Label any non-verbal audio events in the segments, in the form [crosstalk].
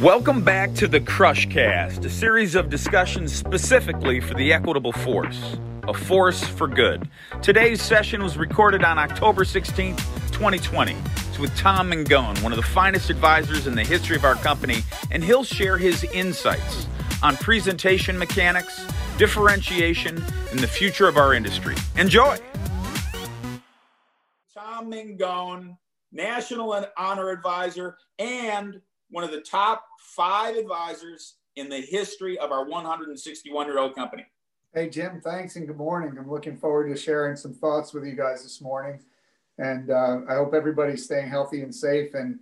Welcome back to the Crushcast, a series of discussions specifically for the equitable force, a force for good. Today's session was recorded on October 16th, 2020. It's with Tom Mangone, one of the finest advisors in the history of our company, and he'll share his insights on presentation mechanics, differentiation, and the future of our industry. Enjoy! Tom Mangone, National and Honor Advisor, and one of the top five advisors in the history of our 161 year old company. Hey, Jim, thanks and good morning. I'm looking forward to sharing some thoughts with you guys this morning. And uh, I hope everybody's staying healthy and safe and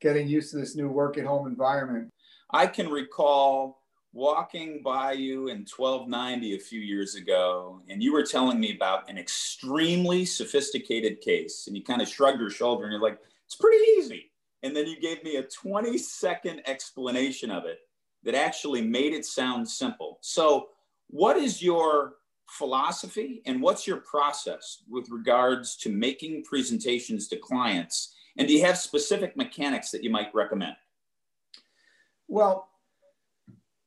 getting used to this new work at home environment. I can recall walking by you in 1290 a few years ago, and you were telling me about an extremely sophisticated case. And you kind of shrugged your shoulder and you're like, it's pretty easy and then you gave me a 20 second explanation of it that actually made it sound simple. So, what is your philosophy and what's your process with regards to making presentations to clients? And do you have specific mechanics that you might recommend? Well,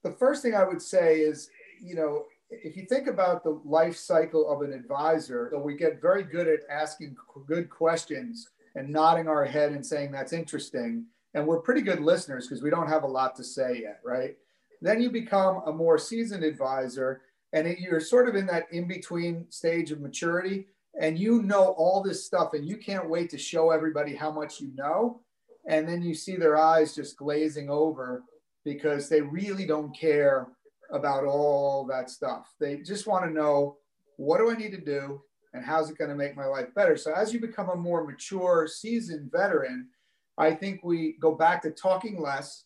the first thing I would say is, you know, if you think about the life cycle of an advisor, we get very good at asking good questions and nodding our head and saying that's interesting. And we're pretty good listeners because we don't have a lot to say yet, right? Then you become a more seasoned advisor and it, you're sort of in that in between stage of maturity and you know all this stuff and you can't wait to show everybody how much you know. And then you see their eyes just glazing over because they really don't care about all that stuff. They just want to know what do I need to do? And how's it going to make my life better? So as you become a more mature, seasoned veteran, I think we go back to talking less,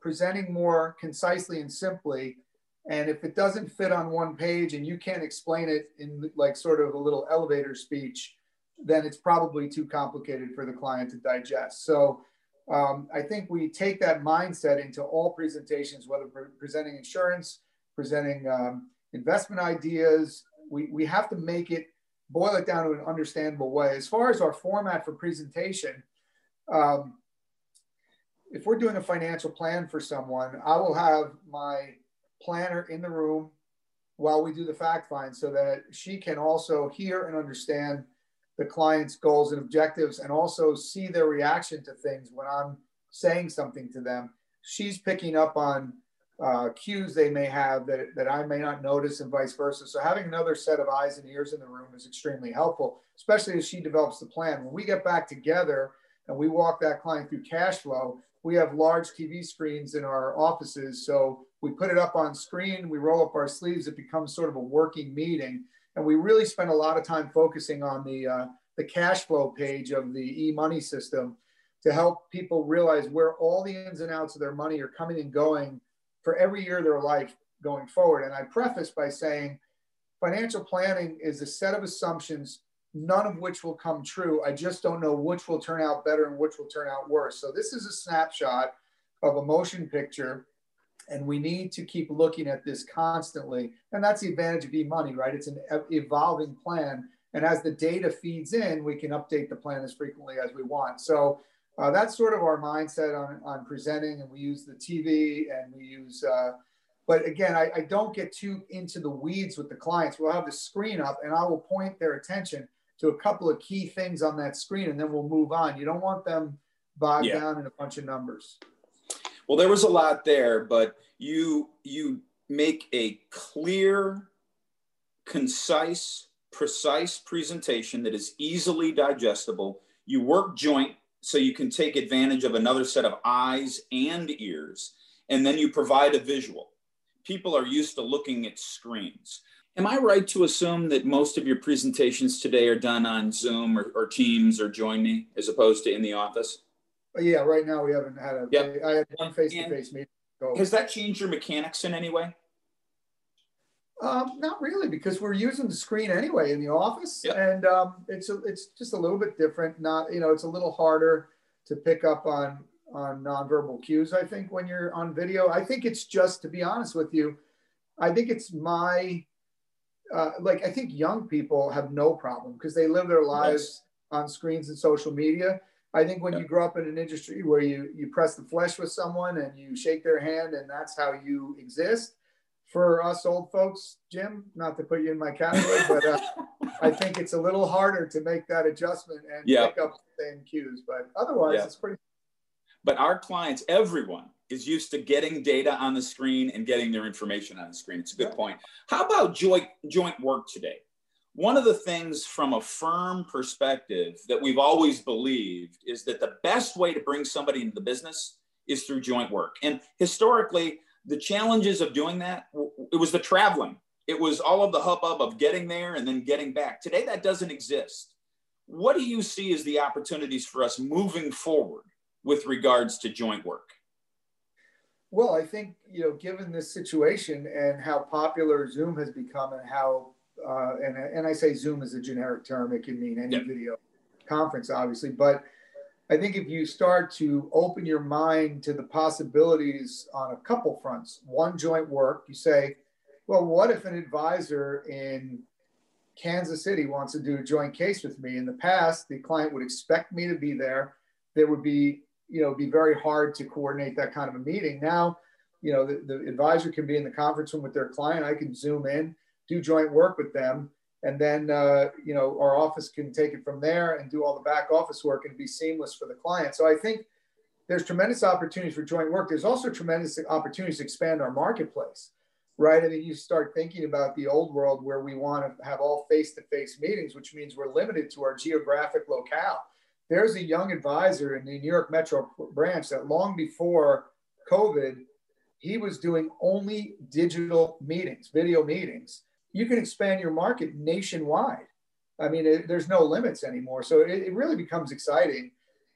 presenting more concisely and simply. And if it doesn't fit on one page and you can't explain it in like sort of a little elevator speech, then it's probably too complicated for the client to digest. So um, I think we take that mindset into all presentations, whether presenting insurance, presenting um, investment ideas. We, we have to make it boil it down to an understandable way. As far as our format for presentation, um, if we're doing a financial plan for someone, I will have my planner in the room while we do the fact find so that she can also hear and understand the client's goals and objectives and also see their reaction to things when I'm saying something to them. She's picking up on uh, cues they may have that, that I may not notice and vice versa. So having another set of eyes and ears in the room is extremely helpful, especially as she develops the plan. When we get back together and we walk that client through cash flow, we have large TV screens in our offices. So we put it up on screen, we roll up our sleeves, it becomes sort of a working meeting. And we really spend a lot of time focusing on the, uh, the cash flow page of the e-money system to help people realize where all the ins and outs of their money are coming and going for every year of their life going forward. And I preface by saying financial planning is a set of assumptions, none of which will come true. I just don't know which will turn out better and which will turn out worse. So this is a snapshot of a motion picture. And we need to keep looking at this constantly. And that's the advantage of e-money, right? It's an evolving plan. And as the data feeds in, we can update the plan as frequently as we want. So uh, that's sort of our mindset on, on presenting and we use the tv and we use uh, but again I, I, don't get too into the weeds with the clients. We'll have the screen up and i will point their attention to a couple of key things on that screen and then we'll move on. You don't want them bogged yeah. down in a bunch of numbers. Well there was a lot there but you you make a clear concise precise presentation that is easily digestible. You work joint so you can take advantage of another set of eyes and ears, and then you provide a visual. People are used to looking at screens. Am I right to assume that most of your presentations today are done on Zoom or, or Teams or Join Me as opposed to in the office? Uh, yeah, right now we haven't had a. Yep. I had one face to face meeting. So. Has that changed your mechanics in any way? Um, not really, because we're using the screen anyway in the office, yep. and um, it's a, it's just a little bit different. Not you know, it's a little harder to pick up on on nonverbal cues. I think when you're on video, I think it's just to be honest with you, I think it's my uh, like I think young people have no problem because they live their lives yes. on screens and social media. I think when you grow up in an industry where you you press the flesh with someone and you shake their hand and that's how you exist, for us old folks, Jim, not to put you in my category, but uh, [laughs] I think it's a little harder to make that adjustment and yep. pick up the same cues. But otherwise, yep. it's pretty. But our clients, everyone is used to getting data on the screen and getting their information on the screen. It's a good point. How about joint joint work today? One of the things from a firm perspective that we've always believed is that the best way to bring somebody into the business is through joint work. And historically, the challenges of doing that, it was the traveling. It was all of the hubbub of getting there and then getting back. Today, that doesn't exist. What do you see as the opportunities for us moving forward with regards to joint work? Well, I think, you know, given this situation and how popular Zoom has become and how, uh, and, and I say Zoom is a generic term, it can mean any yep. video conference, obviously, but I think if you start to open your mind to the possibilities on a couple fronts, one joint work, you say, well, what if an advisor in Kansas City wants to do a joint case with me? In the past, the client would expect me to be there. There would be you know, be very hard to coordinate that kind of a meeting. Now, you know, the, the advisor can be in the conference room with their client. I can zoom in, do joint work with them, and then uh, you know our office can take it from there and do all the back office work and be seamless for the client. So I think there's tremendous opportunities for joint work. There's also tremendous opportunities to expand our marketplace, right? I mean, you start thinking about the old world where we want to have all face-to-face meetings, which means we're limited to our geographic locale there's a young advisor in the New York Metro branch that long before COVID, he was doing only digital meetings, video meetings. You can expand your market nationwide. I mean, it, there's no limits anymore. So it, it really becomes exciting.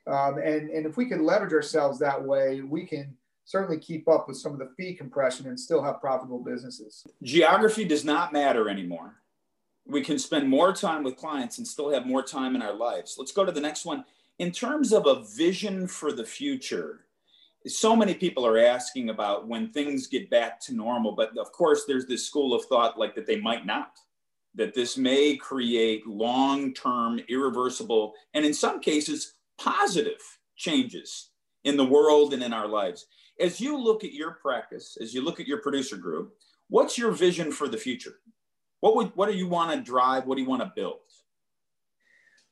Um, and, and if we can leverage ourselves that way, we can certainly keep up with some of the fee compression and still have profitable businesses. Geography does not matter anymore we can spend more time with clients and still have more time in our lives. Let's go to the next one. In terms of a vision for the future, so many people are asking about when things get back to normal, but of course, there's this school of thought like that they might not, that this may create long term, irreversible, and in some cases, positive changes in the world and in our lives. As you look at your practice, as you look at your producer group, what's your vision for the future? What would what do you want to drive? What do you want to build?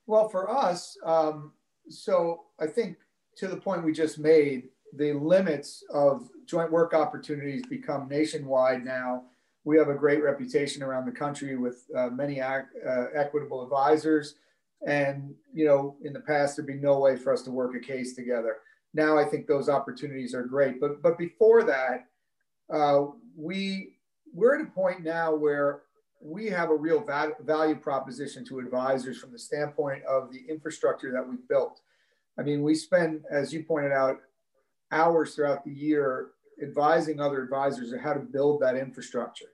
Well, for us, um, so I think to the point we just made, the limits of joint work opportunities become nationwide now. We have a great reputation around the country with uh, many ac- uh, equitable advisors. And, you know, in the past, there'd be no way for us to work a case together. Now I think those opportunities are great. But, but before that, uh, we, we're at a point now where we have a real value proposition to advisors from the standpoint of the infrastructure that we've built. I mean, we spend, as you pointed out, hours throughout the year advising other advisors on how to build that infrastructure.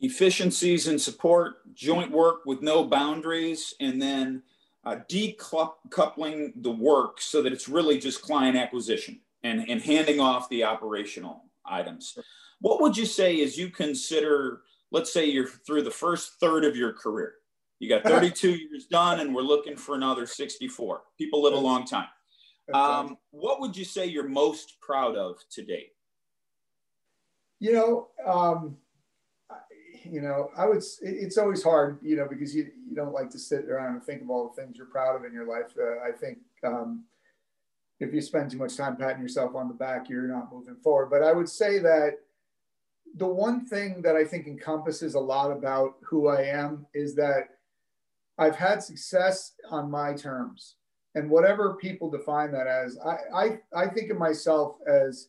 Efficiencies and support, joint work with no boundaries, and then uh, decoupling the work so that it's really just client acquisition and, and handing off the operational items. What would you say as you consider let's say you're through the first third of your career. You got [laughs] 32 years done, and we're looking for another 64. People live a long time. Um, what would you say you're most proud of to date? You know, um, you know, I would. It's always hard, you know, because you you don't like to sit around and think of all the things you're proud of in your life. Uh, I think um, if you spend too much time patting yourself on the back, you're not moving forward. But I would say that the one thing that I think encompasses a lot about who I am is that I've had success on my terms. And whatever people define that as, I, I, I think of myself as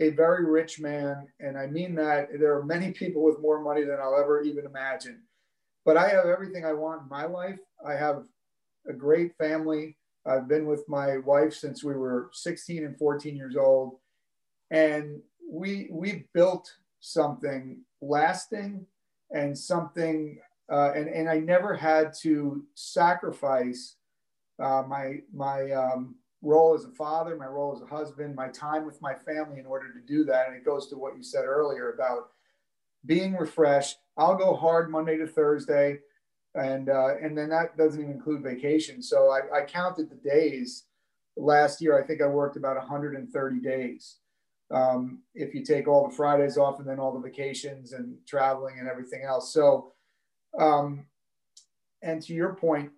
a very rich man. And I mean that there are many [laughs] people with more money than I'll ever even imagine. But I have everything I want in my life. I have a great family. I've been with my wife since we were 16 and 14 years old. And we we built something lasting and something uh, and, and I never had to sacrifice uh, my my um, role as a father, my role as a husband, my time with my family in order to do that. And it goes to what you said earlier about being refreshed. I'll go hard Monday to Thursday. and uh, and then that doesn't even include vacation. So I, I counted the days last year. I think I worked about 130 days. Um, if you take all the Fridays off and then all the vacations and traveling and everything else. So, um, and to your point,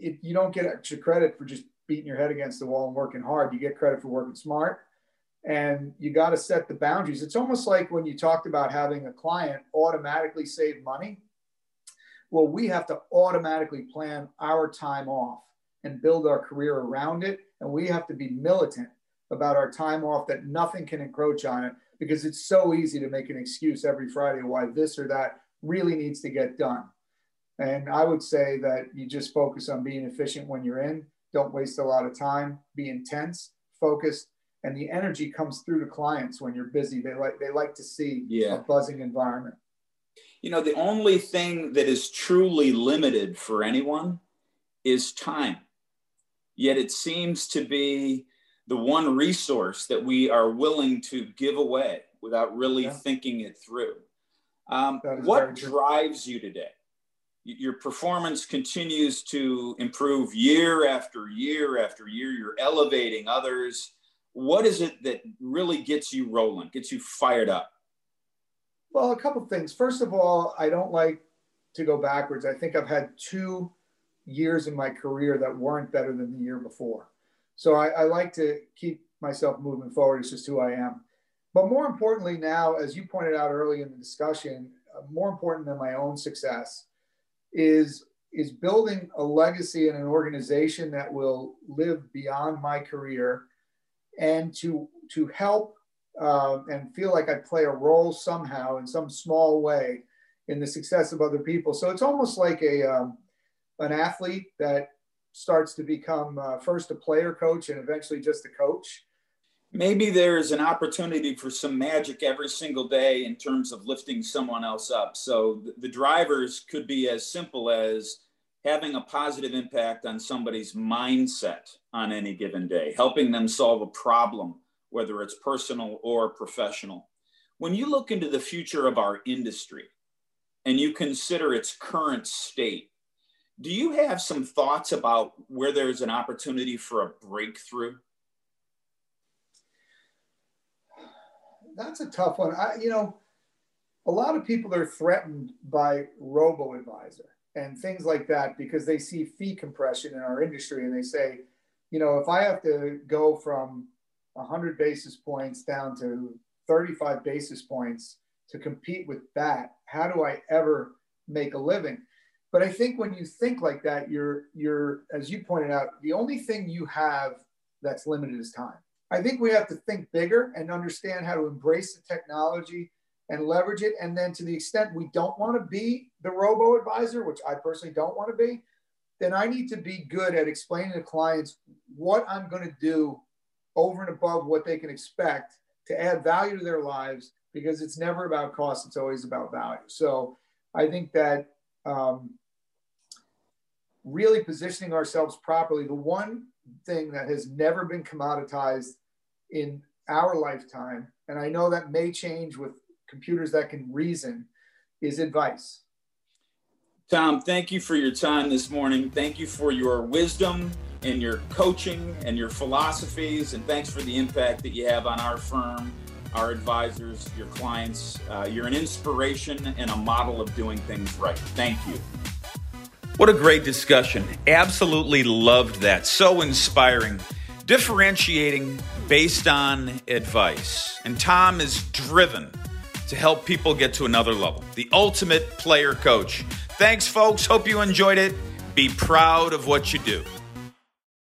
it, you don't get extra credit for just beating your head against the wall and working hard. You get credit for working smart and you got to set the boundaries. It's almost like when you talked about having a client automatically save money. Well, we have to automatically plan our time off and build our career around it. And we have to be militant about our time off that nothing can encroach on it because it's so easy to make an excuse every Friday why this or that really needs to get done. And I would say that you just focus on being efficient when you're in, don't waste a lot of time, be intense, focused, and the energy comes through to clients when you're busy. They like they like to see yeah. a buzzing environment. You know, the only thing that is truly limited for anyone is time. Yet it seems to be the one resource that we are willing to give away without really yeah. thinking it through. Um, what drives you today? Your performance continues to improve year after year after year. You're elevating others what is it that really gets you rolling, gets you fired up? Well, a couple things. First of all, I don't like to go backwards. I think I've had two years in my career that weren't better than the year before. So I, I like to keep myself moving forward. It's just who I am. But more importantly, now, as you pointed out early in the discussion, uh, more important than my own success is is building a legacy in an organization that will live beyond my career and to to help uh, and feel like I play a role somehow in some small way in the success of other people. So it's almost like a um, an athlete that starts to become uh, first a player coach and eventually just a coach. Maybe there's an opportunity for some magic every single day in terms of lifting someone else up. So the drivers could be as simple as having a positive impact on somebody's mindset on any given day, helping them solve a problem, whether it's personal or professional. When you look into the future of our industry and you consider its current state, do you have some thoughts about where there's an opportunity for a breakthrough? That's a tough one. I, you know, a lot of people are threatened by robo advisor and things like that because they see fee compression in our industry and they say, you know, if I have to go from 100 basis points down to 35 basis points to compete with that, how do I ever make a living? But I think when you think like that, you're you're as you pointed out, the only thing you have that's limited is time. I think we have to think bigger and understand how to embrace the technology and leverage it. And then to the extent we don't want to be the robo advisor, which I personally don't want to be, then I need to be good at explaining to clients what I'm going to do over and above what they can expect to add value to their lives because it's never about cost, it's always about value. So I think that um, really positioning ourselves properly, the one thing that has never been commoditized in our lifetime, and I know that may change with computers that can reason is advice. Tom, thank you for your time this morning. Thank you for your wisdom and your coaching and your philosophies. And thanks for the impact that you have on our firm, our advisors, your clients. Uh, you're an inspiration and a model of doing things right. Thank you. What a great discussion. Absolutely loved that. So inspiring. Differentiating based on advice. And Tom is driven to help people get to another level. The ultimate player coach. Thanks, folks. Hope you enjoyed it. Be proud of what you do.